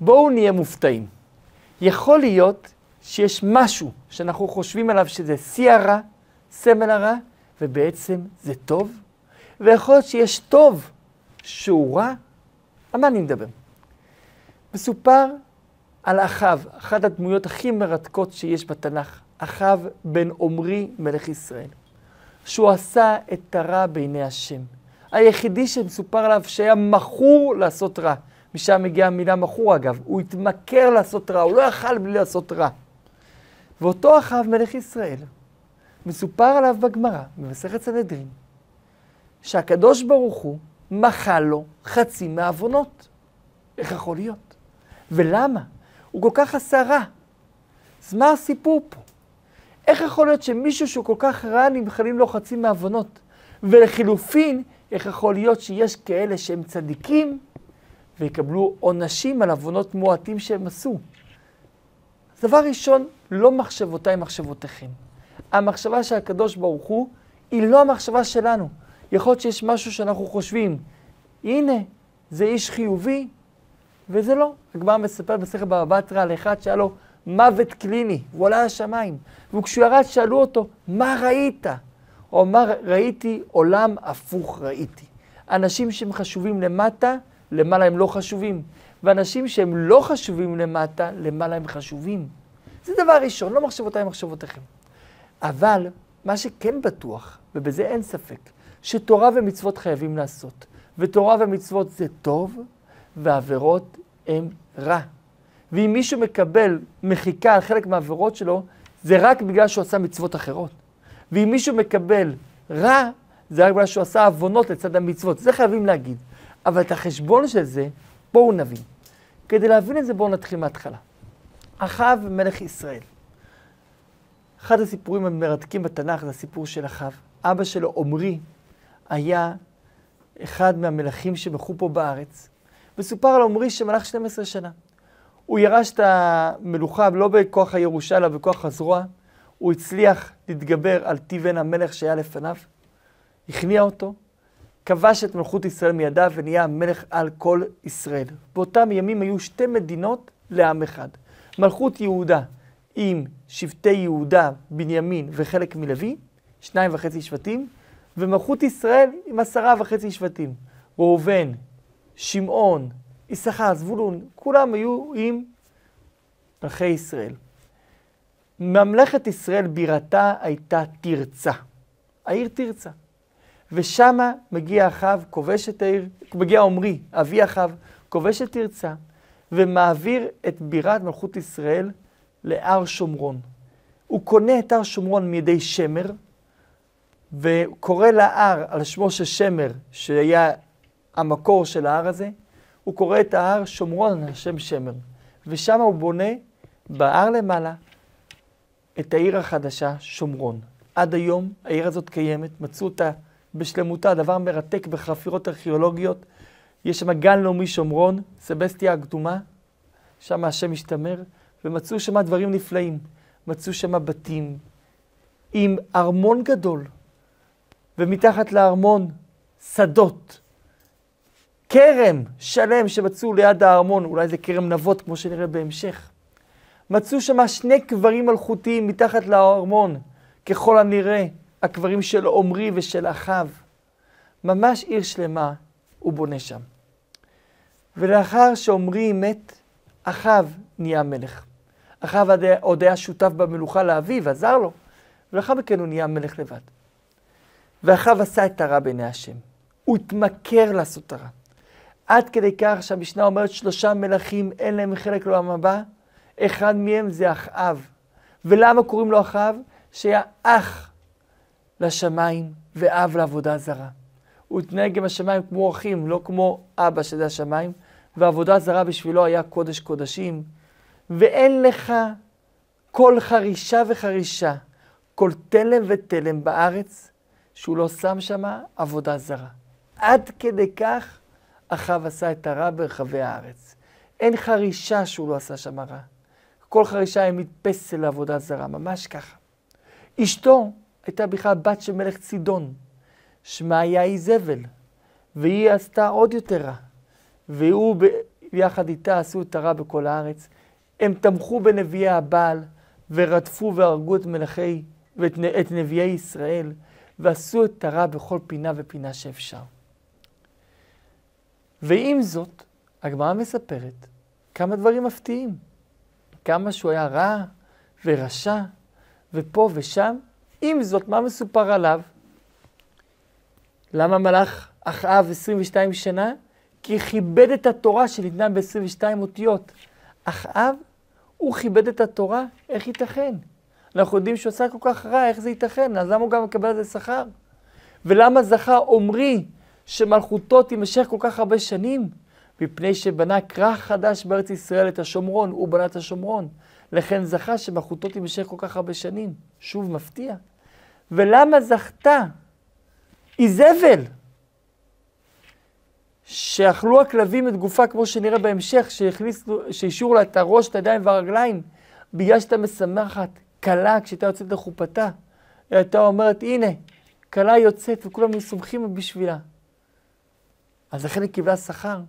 בואו נהיה מופתעים. יכול להיות שיש משהו שאנחנו חושבים עליו שזה שיא הרע, סמל הרע, ובעצם זה טוב, ויכול להיות שיש טוב שהוא רע. על מה אני מדבר? מסופר על אחאב, אחת הדמויות הכי מרתקות שיש בתנ"ך, אחאב בן עמרי מלך ישראל, שהוא עשה את הרע בעיני השם. היחידי שמסופר עליו שהיה מכור לעשות רע. משם מגיעה המילה מכור אגב, הוא התמכר לעשות רע, הוא לא יכל בלי לעשות רע. ואותו אחאב מלך ישראל, מסופר עליו בגמרא, במסכת סנהדרין, שהקדוש ברוך הוא מחל לו חצי מהעוונות. איך יכול להיות? ולמה? הוא כל כך עשה רע. אז מה הסיפור פה? איך יכול להיות שמישהו שהוא כל כך רע נמחלים לו חצי מהעוונות? ולחילופין, איך יכול להיות שיש כאלה שהם צדיקים ויקבלו עונשים על עוונות מועטים שהם עשו? דבר ראשון, לא מחשבותיי מחשבותיכם. המחשבה של הקדוש ברוך הוא היא לא המחשבה שלנו. יכול להיות שיש משהו שאנחנו חושבים, הנה, זה איש חיובי, וזה לא. הגמרא מספרת בסכר בבא בתרא על אחד שהיה לו מוות קליני, הוא עלה לשמיים. וכשהוא ירד שאלו אותו, מה ראית? הוא אמר, ראיתי עולם הפוך ראיתי. אנשים שהם חשובים למטה, למעלה הם לא חשובים. ואנשים שהם לא חשובים למטה, למעלה הם חשובים. זה דבר ראשון, לא מחשבותיי מחשבותיכם. אבל מה שכן בטוח, ובזה אין ספק, שתורה ומצוות חייבים לעשות. ותורה ומצוות זה טוב, ועבירות הם רע. ואם מישהו מקבל מחיקה על חלק מהעבירות שלו, זה רק בגלל שהוא עשה מצוות אחרות. ואם מישהו מקבל רע, זה רק בגלל שהוא עשה עוונות לצד המצוות. זה חייבים להגיד. אבל את החשבון של זה, בואו נבין. כדי להבין את זה, בואו נתחיל מההתחלה. אחאב מלך ישראל. אחד הסיפורים המרתקים בתנ"ך זה הסיפור של אחאב. אבא שלו, עמרי, היה אחד מהמלכים שמחו פה בארץ. מסופר על עמרי שמלך 12 שנה. הוא ירש את המלוכה לא בכוח הירושה, אלא בכוח הזרוע. הוא הצליח להתגבר על טיבן המלך שהיה לפניו, הכניע אותו, כבש את מלכות ישראל מידיו ונהיה המלך על כל ישראל. באותם ימים היו שתי מדינות לעם אחד. מלכות יהודה עם שבטי יהודה, בנימין וחלק מלוי, שניים וחצי שבטים, ומלכות ישראל עם עשרה וחצי שבטים. ראובן, שמעון, יששכר, זבולון, כולם היו עם מלכי ישראל. ממלכת ישראל בירתה הייתה תרצה, העיר תרצה. ושמה מגיע אחאב, כובש את העיר, מגיע עמרי, אבי אחאב, כובש את תרצה, ומעביר את בירת מלכות ישראל להר שומרון. הוא קונה את הר שומרון מידי שמר, וקורא להר על שמו של שמר, שהיה המקור של ההר הזה, הוא קורא את ההר שומרון על שם שמר. ושם הוא בונה בהר למעלה את העיר החדשה שומרון. עד היום העיר הזאת קיימת, מצאו אותה בשלמותה, דבר מרתק בחפירות ארכיאולוגיות. יש שם גן לאומי שומרון, סבסטיה הקדומה, שם השם משתמר, ומצאו שם דברים נפלאים. מצאו שם בתים עם ארמון גדול, ומתחת לארמון שדות. כרם שלם שמצאו ליד הארמון, אולי זה כרם נבות, כמו שנראה בהמשך. מצאו שם שני קברים מלכותיים מתחת לארמון, ככל הנראה הקברים של עמרי ושל אחאב. ממש עיר שלמה הוא בונה שם. ולאחר שעמרי מת, אחאב נהיה מלך. אחאב עוד היה שותף במלוכה לאביו, עזר לו, ולאחר מכן הוא נהיה מלך לבד. ואחאב עשה את הרע בעיני השם. הוא התמכר לעשות הרע. עד כדי כך שהמשנה אומרת שלושה מלכים אין להם חלק לעולם הבא, אחד מהם זה אחאב. ולמה קוראים לו אחאב? שהיה אח לשמיים ואב לעבודה זרה. הוא התנהג עם השמיים כמו אחים, לא כמו אבא שזה השמיים, ועבודה זרה בשבילו היה קודש קודשים. ואין לך כל חרישה וחרישה, כל תלם ותלם בארץ, שהוא לא שם שם עבודה זרה. עד כדי כך אחאב עשה את הרע ברחבי הארץ. אין חרישה שהוא לא עשה שם רע. כל חרישה היא מתפסת לעבודה זרה, ממש ככה. אשתו הייתה בכלל בת של מלך צידון, שמה היה איזבל, והיא עשתה עוד יותר רע. והוא ויחד איתה עשו את הרע בכל הארץ. הם תמכו בנביאי הבעל, ורדפו והרגו את מלכי ואת את נביאי ישראל, ועשו את הרע בכל פינה ופינה שאפשר. ועם זאת, הגמרא מספרת כמה דברים מפתיעים. כמה שהוא היה רע ורשע, ופה ושם. עם זאת, מה מסופר עליו? למה מלך אחאב 22 שנה? כי כיבד את התורה שניתנה ב-22 אותיות. אחאב, הוא כיבד את התורה, איך ייתכן? אנחנו יודעים שהוא עשה כל כך רע, איך זה ייתכן? אז למה הוא גם מקבל על זה שכר? ולמה זכה עומרי שמלכותו תימשך כל כך הרבה שנים? מפני שבנה כרך חדש בארץ ישראל, את השומרון, הוא בנה את השומרון. לכן זכה שמלכותו תימשך כל כך הרבה שנים. שוב מפתיע. ולמה זכתה איזבל, שאכלו הכלבים את גופה, כמו שנראה בהמשך, שהשאירו לה את הראש, את הידיים והרגליים, בגלל שהייתה משמחת כלה כשהייתה יוצאת לחופתה. היא הייתה אומרת, הנה, כלה יוצאת וכולם סומכים בשבילה. אז לכן היא קיבלה שכר.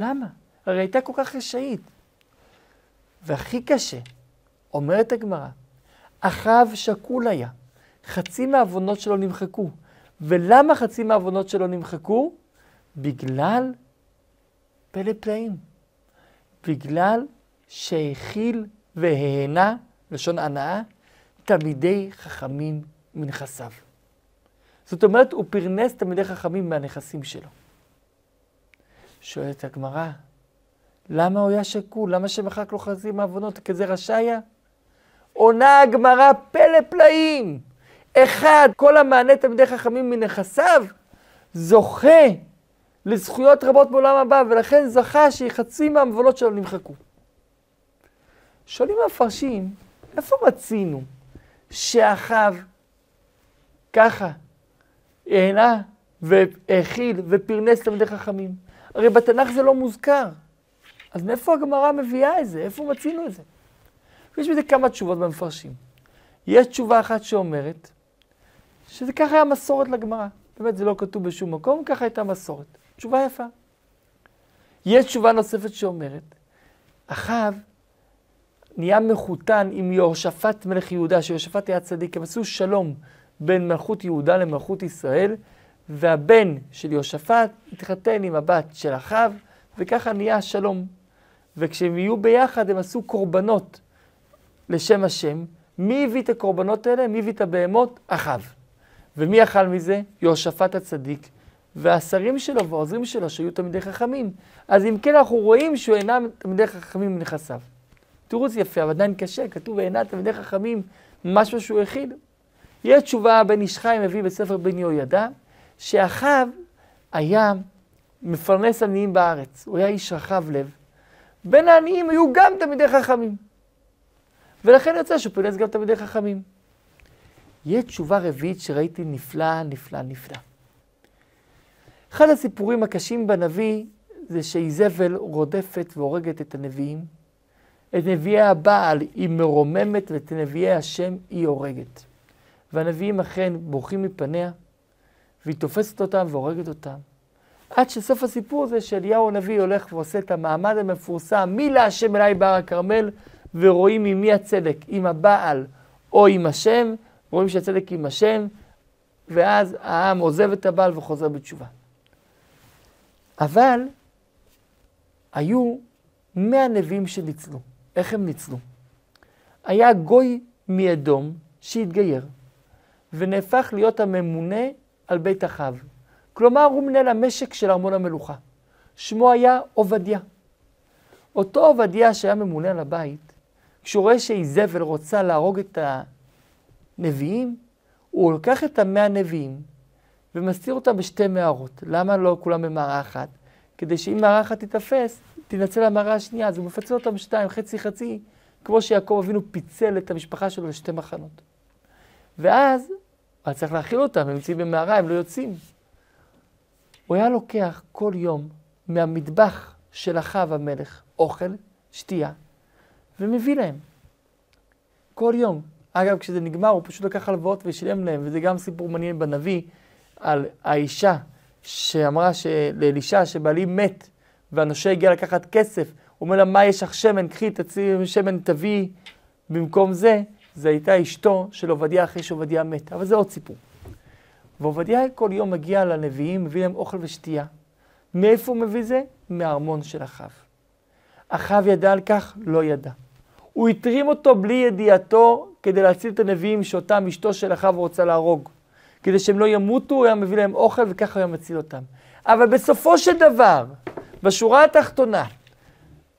למה? הרי הייתה כל כך רשאית. והכי קשה, אומרת הגמרא, אחאב שקול היה, חצי מהעוונות שלו נמחקו. ולמה חצי מהעוונות שלו נמחקו? בגלל פלא פלאים. בגלל שהאכיל וההנה, לשון הנאה, תלמידי חכמים מנכסיו. זאת אומרת, הוא פרנס תלמידי חכמים מהנכסים שלו. שואלת הגמרא, למה הוא היה שקול? למה שמחק לו חצי מהעוונות? כזה רשע היה? עונה הגמרא פלא פלאים. אחד, כל המענה תלמידי חכמים מנכסיו, זוכה לזכויות רבות בעולם הבא, ולכן זכה שחצי מהעוונות שלו נמחקו. שואלים המפרשים, איפה מצינו שאחיו ככה הענה והאכיל ופרנס תלמידי חכמים? הרי בתנ"ך זה לא מוזכר. אז מאיפה הגמרא מביאה את זה? איפה מצינו את זה? יש בזה כמה תשובות במפרשים. יש תשובה אחת שאומרת שזה ככה היה מסורת לגמרא. באמת זה לא כתוב בשום מקום, ככה הייתה מסורת. תשובה יפה. יש תשובה נוספת שאומרת, אחאב נהיה מחותן עם יהושפט מלך יהודה, שיהושפט היה צדיק, הם עשו שלום בין מלכות יהודה למלכות ישראל, והבן של יהושפט התחתן עם הבת של אחאב, וככה נהיה שלום. וכשהם יהיו ביחד הם עשו קורבנות לשם השם. מי הביא את הקורבנות האלה? מי הביא את הבהמות? אחאב. ומי אכל מזה? יהושפט הצדיק. והשרים שלו והעוזרים שלו שהיו תלמידי חכמים. אז אם כן אנחנו רואים שהוא אינם תלמידי חכמים מנכסיו. תירוץ יפה, אבל עדיין קשה, כתוב ואינם תלמידי חכמים, משהו שהוא הכיל. יש תשובה בן איש חי מביא בספר בן יהוידע, שאחיו היה מפרנס עניים בארץ, הוא היה איש רחב לב. בין העניים היו גם תלמידי חכמים. ולכן יוצא שהוא פרנס גם תלמידי חכמים. יש תשובה רביעית שראיתי נפלא, נפלא, נפלא. אחד הסיפורים הקשים בנביא זה שאיזבל רודפת והורגת את הנביאים. את נביאי הבעל היא מרוממת ואת נביאי השם היא הורגת. והנביאים אכן בורחים מפניה, והיא תופסת אותם והורגת אותם. עד שסוף הסיפור זה שאליהו הנביא הולך ועושה את המעמד המפורסם, מי להשם אליי בהר הכרמל, ורואים עם מי הצדק, עם הבעל או עם השם, רואים שהצדק עם השם, ואז העם עוזב את הבעל וחוזר בתשובה. אבל היו מאה נביאים שניצלו. איך הם ניצלו? היה גוי מאדום שהתגייר, ונהפך להיות הממונה על בית אחאב. כלומר, הוא מנהל המשק של ארמון המלוכה. שמו היה עובדיה. אותו עובדיה שהיה ממונה על הבית, כשהוא רואה שאיזבל רוצה להרוג את הנביאים, הוא לוקח את המאה נביאים ומסתיר אותם בשתי מערות. למה לא כולם במערה אחת? כדי שאם מערה אחת תיתפס, תנצל המערה השנייה. אז הוא מפצל אותם בשתיים, חצי חצי, כמו שיעקב אבינו פיצל את המשפחה שלו לשתי מחנות. ואז, היה צריך להאכיל אותם, הם נמצאים במערה, הם לא יוצאים. הוא היה לוקח כל יום מהמטבח של אחאב המלך אוכל, שתייה, ומביא להם. כל יום. אגב, כשזה נגמר, הוא פשוט לקח הלוואות ושילם להם, וזה גם סיפור מעניין בנביא על האישה שאמרה לאלישע שבעלי מת, והנושה הגיע לקחת כסף, הוא אומר לה, מה יש לך שמן? קחי, תציעי שמן, תביאי. במקום זה, זו הייתה אשתו של עובדיה אחרי שעובדיה מת. אבל זה עוד סיפור. ועובדיה כל יום מגיע לנביאים, מביא להם אוכל ושתייה. מאיפה הוא מביא זה? מהארמון של אחאב. אחאב ידע על כך? לא ידע. הוא התרים אותו בלי ידיעתו כדי להציל את הנביאים שאותם אשתו של אחאב רוצה להרוג. כדי שהם לא ימותו, הוא היה מביא להם אוכל וככה הוא היה מציל אותם. אבל בסופו של דבר, בשורה התחתונה,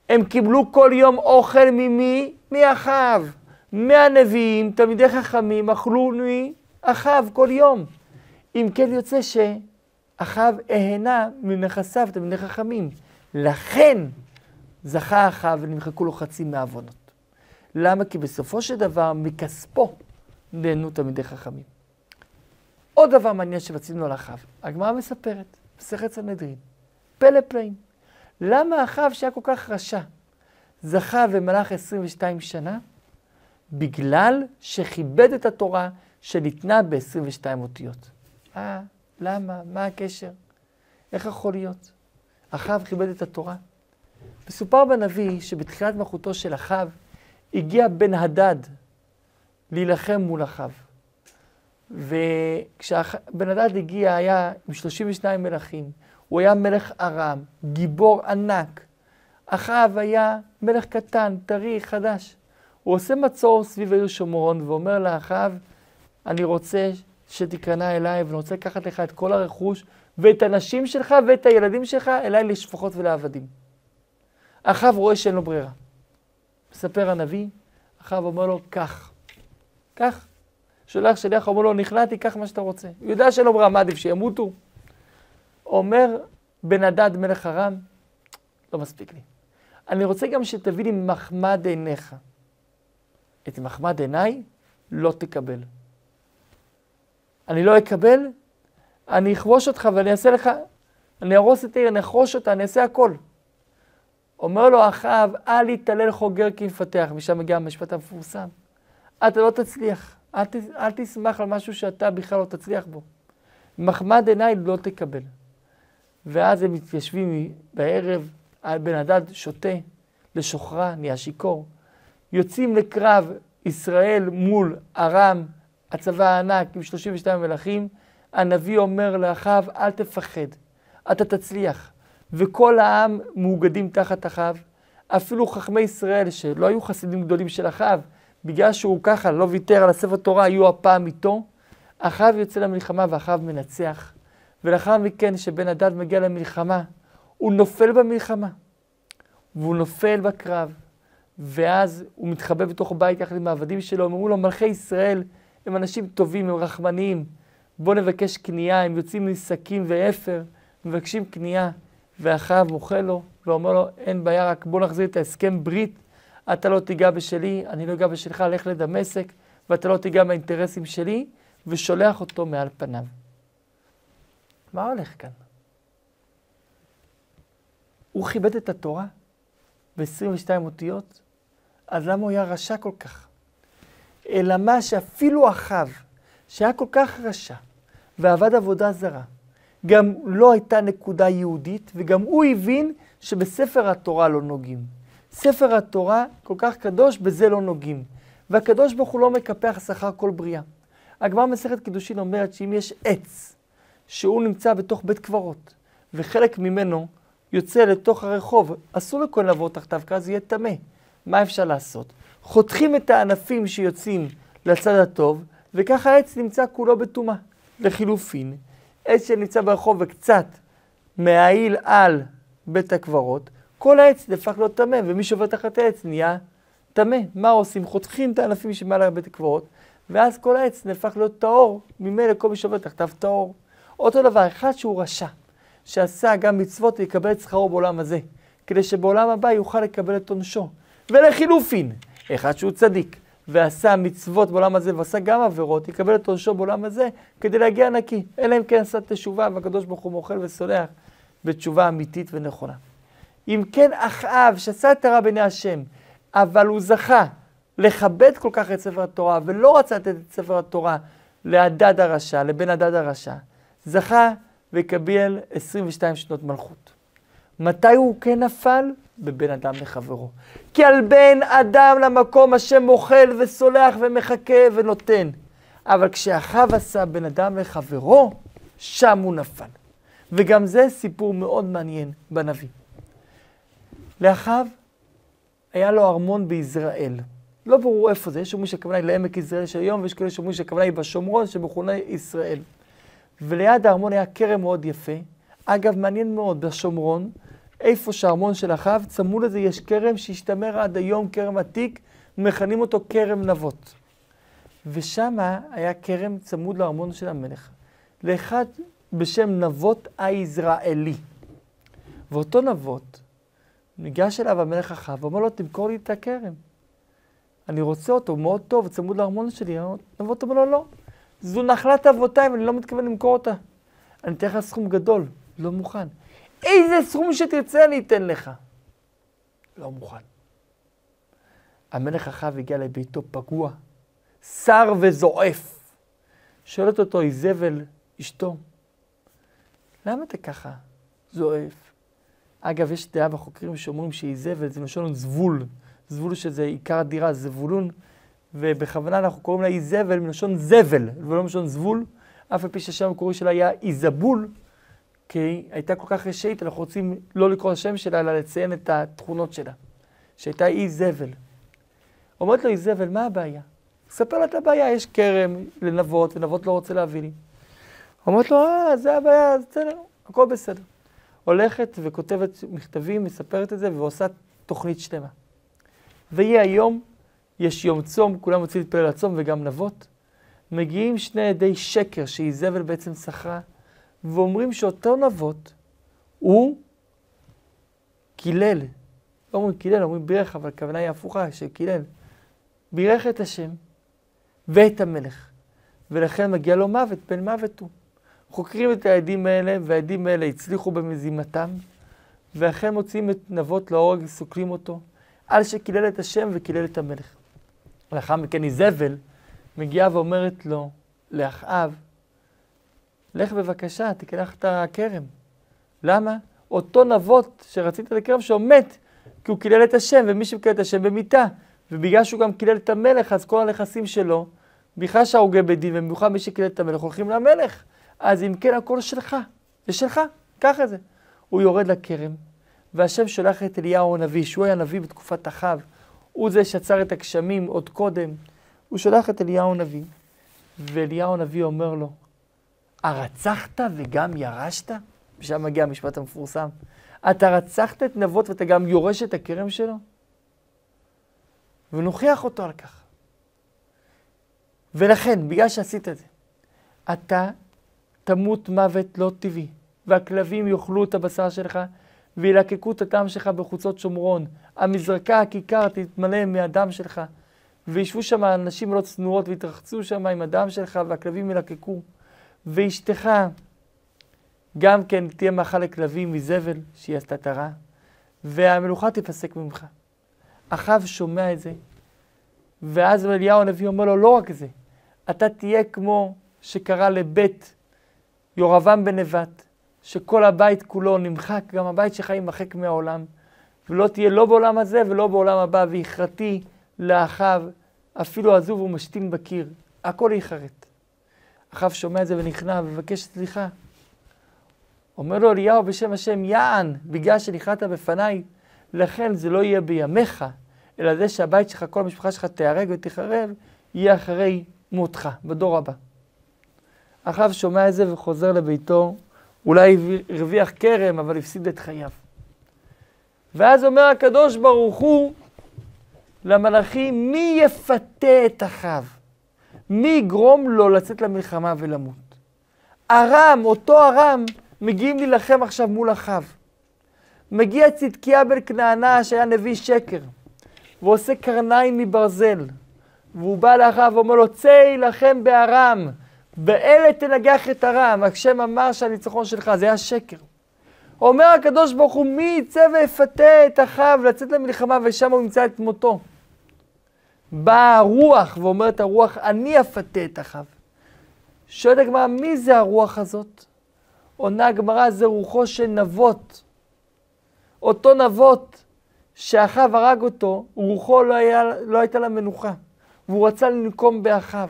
הם קיבלו כל יום אוכל ממי? מאחיו. מהנביאים, תלמידי חכמים, אכלו מאחיו כל יום. אם כן יוצא שאחיו אהנה מנכסיו, תלמידי חכמים. לכן זכה אחיו ונמחקו לו חצי מהעוונות. למה? כי בסופו של דבר, מכספו נהנו תלמידי חכמים. עוד דבר מעניין שרצינו על אחיו, הגמרא מספרת, מסכת סנהדרין, פלא פלאים. למה אחיו שהיה כל כך רשע, זכה ומלך 22 שנה? בגלל שכיבד את התורה שניתנה ב-22 אותיות. אה, למה? מה הקשר? איך יכול להיות? אחאב כיבד את התורה. מסופר בנביא שבתחילת מלכותו של אחאב הגיע בן הדד להילחם מול אחאב. וכשבן הדד הגיע, היה עם 32 מלכים. הוא היה מלך ארם, גיבור ענק. אחאב היה מלך קטן, טרי, חדש. הוא עושה מצור סביב העיר שומרון ואומר לאחאב, אני רוצה שתיכנע אליי ואני רוצה לקחת לך את כל הרכוש ואת הנשים שלך ואת הילדים שלך אליי לשפחות ולעבדים. אחאב רואה שאין לו ברירה. מספר הנביא, אחאב אומר לו, קח, קח. שולח שליח, אומר לו, נכנעתי, קח מה שאתה רוצה. הוא יודע ברירה, מה עדיף, שימותו? אומר בן הדד מלך ארם, לא מספיק לי. אני רוצה גם שתביא לי מחמד עיניך. את מחמד עיניי לא תקבל. אני לא אקבל, אני אכבוש אותך ואני אעשה לך, אני ארוס את העיר, אני אחרוש אותה, אני אעשה הכל. אומר לו אחאב, אל יתעלל חוגר כי יפתח, משם מגיע המשפט המפורסם. אתה לא תצליח, אל, ת, אל תשמח על משהו שאתה בכלל לא תצליח בו. מחמד עיניי לא תקבל. ואז הם מתיישבים בערב, בן הדד שותה לשוכרה, נהיה שיכור. יוצאים לקרב ישראל מול ארם, הצבא הענק עם 32 מלכים. הנביא אומר לאחיו, אל תפחד, אתה תצליח. וכל העם מאוגדים תחת אחיו. אפילו חכמי ישראל, שלא היו חסידים גדולים של אחיו, בגלל שהוא ככה לא ויתר על הספר תורה, היו הפעם איתו. אחיו יוצא למלחמה ואחיו מנצח. ולאחר מכן, כשבן הדד מגיע למלחמה, הוא נופל במלחמה, והוא נופל בקרב, ואז הוא מתחבא בתוך בית יחד עם העבדים שלו, אמרו לו, מלכי ישראל הם אנשים טובים, הם רחמניים, בואו נבקש קנייה, הם יוצאים משקים ואפר, מבקשים קנייה, ואחיו אוכל לו, ואומר לו, אין בעיה, רק בוא נחזיר את ההסכם ברית, אתה לא תיגע בשלי, אני לא אגע בשלך, לך לדמשק, ואתה לא תיגע באינטרסים שלי, ושולח אותו מעל פניו. מה הולך כאן? הוא כיבד את התורה ב-22 אותיות, אז למה הוא היה רשע כל כך? אלא מה שאפילו אחיו, שהיה כל כך רשע ועבד עבודה זרה, גם לא הייתה נקודה יהודית, וגם הוא הבין שבספר התורה לא נוגעים. ספר התורה כל כך קדוש, בזה לא נוגעים. והקדוש ברוך הוא לא מקפח שכר כל בריאה. הגמרא מסכת קידושין אומרת שאם יש עץ שהוא נמצא בתוך בית קברות, וחלק ממנו יוצא לתוך הרחוב, אסור לכהן לעבור תחתיו, כי אז יהיה טמא. מה אפשר לעשות? חותכים את הענפים שיוצאים לצד הטוב, וככה העץ נמצא כולו בטומאה. לחילופין, עץ שנמצא ברחוב וקצת מעיל על בית הקברות, כל העץ נהפך להיות טמא, ומי שעובר תחת העץ נהיה טמא. מה עושים? חותכים את הענפים שמעל בית הקברות, ואז כל העץ נהפך להיות טהור, ממילא כל מי שעובר תחתיו טהור. אותו דבר, אחד שהוא רשע, שעשה גם מצוות ויקבל את שכרו בעולם הזה, כדי שבעולם הבא יוכל לקבל את עונשו. ולחילופין, אחד שהוא צדיק, ועשה מצוות בעולם הזה ועשה גם עבירות, יקבל את עונשו בעולם הזה כדי להגיע נקי. אלא אם כן עשה תשובה והקדוש ברוך הוא מוחל וסולח בתשובה אמיתית ונכונה. אם כן אחאב שעשה את הרע בעיני השם, אבל הוא זכה לכבד כל כך את ספר התורה ולא רצה לתת את ספר התורה להדד הרשע, לבן הדד הרשע, זכה ויקבל 22 שנות מלכות. מתי הוא כן נפל? בבין אדם לחברו. כי על בין אדם למקום השם מוחל וסולח ומחכה ונותן. אבל כשאחיו עשה בין אדם לחברו, שם הוא נפל. וגם זה סיפור מאוד מעניין בנביא. לאחיו היה לו ארמון ביזרעאל. לא ברור איפה זה, יש אומרים שהכוונה היא לעמק יזרעאל של היום, ויש כאלה שאומרים שהכוונה היא בשומרון, שמכונה ישראל. וליד הארמון היה כרם מאוד יפה. אגב, מעניין מאוד, בשומרון, איפה שהארמון של אחאב, צמוד לזה יש כרם שהשתמר עד היום, כרם עתיק, מכנים אותו כרם נבות. ושם היה כרם צמוד לארמון של המלך, לאחד בשם נבות היזרעאלי. ואותו נבות, ניגש אליו המלך אחאב ואומר לו, תמכור לי את הכרם. אני רוצה אותו, הוא מאוד טוב, צמוד לארמון שלי. נבות אומר לו, לא. זו נחלת אבותיי ואני לא מתכוון למכור אותה. אני אתן לך סכום גדול, לא מוכן. איזה סכום שתרצה אני אתן לך. לא מוכן. המלך אחאב הגיע לביתו פגוע, שר וזועף. שואלת אותו איזבל, אשתו, למה אתה ככה זועף? אגב, יש דעה בחוקרים שאומרים שאיזבל זה מלשון זבול. זבול שזה עיקר הדירה, זבולון, ובכוונה אנחנו קוראים לה איזבל מלשון זבל, ולא מלשון זבול, אף על פי שהשם המקורי שלה היה איזבול, כי הייתה כל כך רשאית, אנחנו רוצים לא לקרוא השם שלה, אלא לציין את התכונות שלה, שהייתה אי זבל. אומרת לו איזבל, מה הבעיה? ספר לה את הבעיה, יש כרם לנבות, ונבות לא רוצה להביא לי. אומרת לו, אה, זה הבעיה, בסדר, הכל בסדר. הולכת וכותבת מכתבים, מספרת את זה, ועושה תוכנית שלמה. ויהיה היום, יש יום צום, כולם רוצים להתפלל לצום וגם נבות. מגיעים שני עדי שקר שאיזבל בעצם שכרה, ואומרים שאותו נבות הוא קילל. לא אומרים קילל, אומרים בירך, אבל הכוונה היא הפוכה, שקילל. בירך את השם ואת המלך, ולכן מגיע לו מוות, בן מוות הוא. חוקרים את העדים האלה, והעדים האלה הצליחו במזימתם, ואכן מוציאים את נבות להורג וסוקלים אותו, על שקילל את השם וקילל את המלך. לאחר מכן איזבל מגיעה ואומרת לו, לאחאב, לך בבקשה, תקלח את הכרם. למה? אותו נבות שרצית לכרם שעומד, כי הוא קילל את השם, ומי שקילל את השם במיתה. ובגלל שהוא גם קילל את המלך, אז כל הנכסים שלו, בכלל שהרוגי בית דין, ובמיוחד מי שקילל את המלך, הולכים למלך. אז אם כן, הכל שלך. זה שלך, את זה. הוא יורד לכרם, והשם שולח את אליהו הנביא, שהוא היה נביא בתקופת אחאב. הוא זה שעצר את הגשמים עוד קודם. הוא שולח את אליהו הנביא, ואליהו הנביא אומר לו, הרצחת וגם ירשת? ושם מגיע המשפט המפורסם. אתה רצחת את נבות ואתה גם יורש את הכרם שלו? ונוכיח אותו על כך. ולכן, בגלל שעשית את זה, אתה תמות מוות לא טבעי, והכלבים יאכלו את הבשר שלך, וילקקו את הדם שלך בחוצות שומרון. המזרקה, הכיכר, תתמלא מהדם שלך. וישבו שם אנשים לא צנועות ויתרחצו שם עם הדם שלך, והכלבים ילקקו. ואשתך גם כן תהיה מאכל לכלבים מזבל, שהיא עשתה את הרע, והמלוכה תיפסק ממך. אחאב שומע את זה, ואז אליהו הנביא אומר לו, לא רק זה, אתה תהיה כמו שקרה לבית יורבם בן נבט, שכל הבית כולו נמחק, גם הבית שלך יימחק מהעולם, ולא תהיה לא בעולם הזה ולא בעולם הבא, ויכרתי לאחיו, אפילו עזוב ומשתין בקיר, הכל ייחרט. אחאב שומע את זה ונכנע ומבקש סליחה. אומר לו אליהו בשם השם, יען, בגלל שנכנעת בפניי, לכן זה לא יהיה בימיך, אלא זה שהבית שלך, כל המשפחה שלך תיהרג ותחרב, יהיה אחרי מותך, בדור הבא. אחאב שומע את זה וחוזר לביתו, אולי הרוויח כרם, אבל הפסיד את חייו. ואז אומר הקדוש ברוך הוא למלאכים, מי יפתה את אחאב? מי יגרום לו לצאת למלחמה ולמות? ארם, אותו ארם, מגיעים להילחם עכשיו מול אחאב. מגיע צדקיה בן כנענה, שהיה נביא שקר, ועושה קרניים מברזל. והוא בא לאחאב ואומר לו, צא להילחם בארם, באלה תנגח את ארם. השם אמר שהניצחון שלך, זה היה שקר. אומר הקדוש ברוך הוא, מי יצא ויפתה את אחאב לצאת למלחמה, ושם הוא ימצא את מותו. באה הרוח ואומרת הרוח, אני אפתה את אחאב. שואלת הגמרא, מי זה הרוח הזאת? עונה הגמרא, זה רוחו של נבות. אותו נבות שאחיו הרג אותו, רוחו לא, היה, לא הייתה לה מנוחה, והוא רצה לנקום באחיו.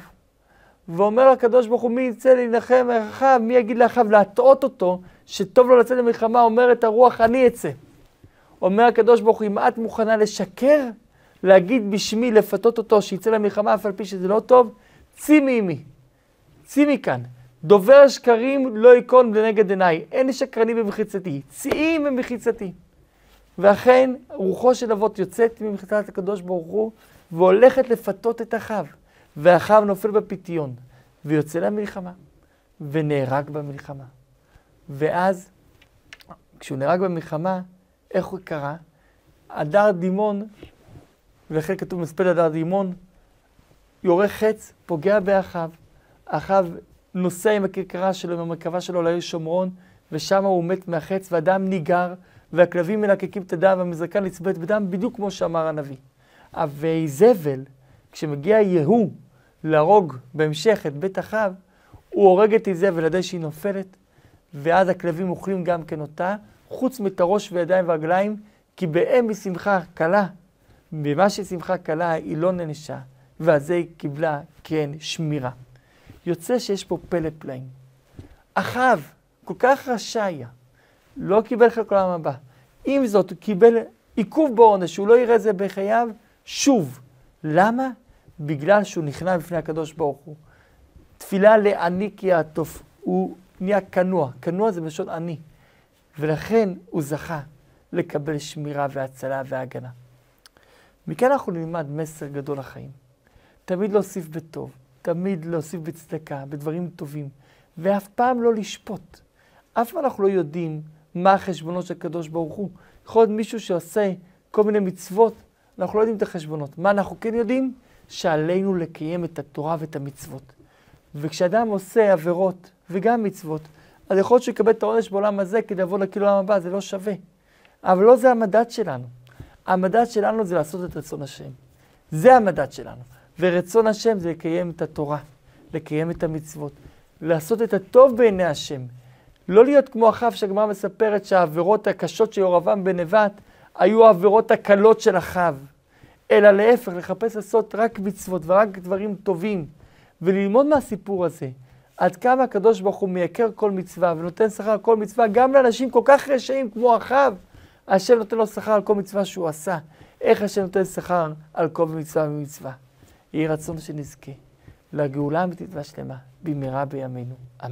ואומר הקדוש ברוך הוא, מי יצא להילחם באחיו, מי יגיד לאחיו להטעות אותו, שטוב לו לצאת למלחמה, אומרת הרוח, אני אצא. אומר הקדוש ברוך הוא, אם את מוכנה לשקר, להגיד בשמי, לפתות אותו, שיצא למלחמה, אף על פי שזה לא טוב, צאי מעמי, צאי מכאן. דובר שקרים לא ייכון לנגד עיניי, אין שקרני במחיצתי, צאי ממחיצתי. ואכן, רוחו של אבות יוצאת ממחיצת הקדוש ברוך הוא, והולכת לפתות את אחיו. ואחיו נופל בפיתיון, ויוצא למלחמה, ונהרג במלחמה. ואז, כשהוא נהרג במלחמה, איך הוא קרה? הדר דימון, ולכן כתוב מספד הדר דימון, יורה חץ, פוגע באחיו. אחיו נוסע עם הכרכרה שלו, עם המרכבה שלו לעיר שומרון, ושם הוא מת מהחץ, והדם ניגר, והכלבים מלקקים את הדם, והמזרקה נצבט בדם, בדיוק כמו שאמר הנביא. ואיזבל, כשמגיע יהוא להרוג בהמשך את בית אחיו, הוא הורג את איזבל עד שהיא נופלת, ואז הכלבים אוכלים גם כן אותה, חוץ הראש וידיים ורגליים, כי באם משמחה קלה, במה ששמחה קלה היא לא נענשה, ועל זה היא קיבלה כן שמירה. יוצא שיש פה פלא פלאים. אחאב, כל כך רשע היה, לא קיבל חלק לעולם הבא. עם זאת, הוא קיבל עיכוב בעונש, שהוא לא יראה את זה בחייו, שוב. למה? בגלל שהוא נכנע בפני הקדוש ברוך הוא. תפילה לעני כי יעטוף, הוא נהיה כנוע, כנוע זה בלשון עני. ולכן הוא זכה לקבל שמירה והצלה והגנה. מכאן אנחנו נלמד מסר גדול לחיים. תמיד להוסיף בטוב, תמיד להוסיף בצדקה, בדברים טובים, ואף פעם לא לשפוט. אף פעם אנחנו לא יודעים מה החשבונות של הקדוש ברוך הוא. יכול להיות מישהו שעושה כל מיני מצוות, אנחנו לא יודעים את החשבונות. מה אנחנו כן יודעים? שעלינו לקיים את התורה ואת המצוות. וכשאדם עושה עבירות וגם מצוות, אז יכול להיות שהוא יקבל את העונש בעולם הזה כדי לבוא לקהיל העולם הבא, זה לא שווה. אבל לא זה המדד שלנו. המדד שלנו זה לעשות את רצון השם. זה המדד שלנו. ורצון השם זה לקיים את התורה, לקיים את המצוות, לעשות את הטוב בעיני השם. לא להיות כמו אחאב שהגמרא מספרת שהעבירות הקשות של ירבעם בנבט היו העבירות הקלות של אחאב. אלא להפך, לחפש לעשות רק מצוות ורק דברים טובים, וללמוד מהסיפור הזה. עד כמה הקדוש ברוך הוא מייקר כל מצווה ונותן שכר כל מצווה, גם לאנשים כל כך רשעים כמו אחאב, השם נותן לו שכר על כל מצווה שהוא עשה. איך השם נותן שכר על כל מצווה ומצווה. יהי רצון שנזכה לגאולה אמיתית והשלמה במהרה בימינו. אמן.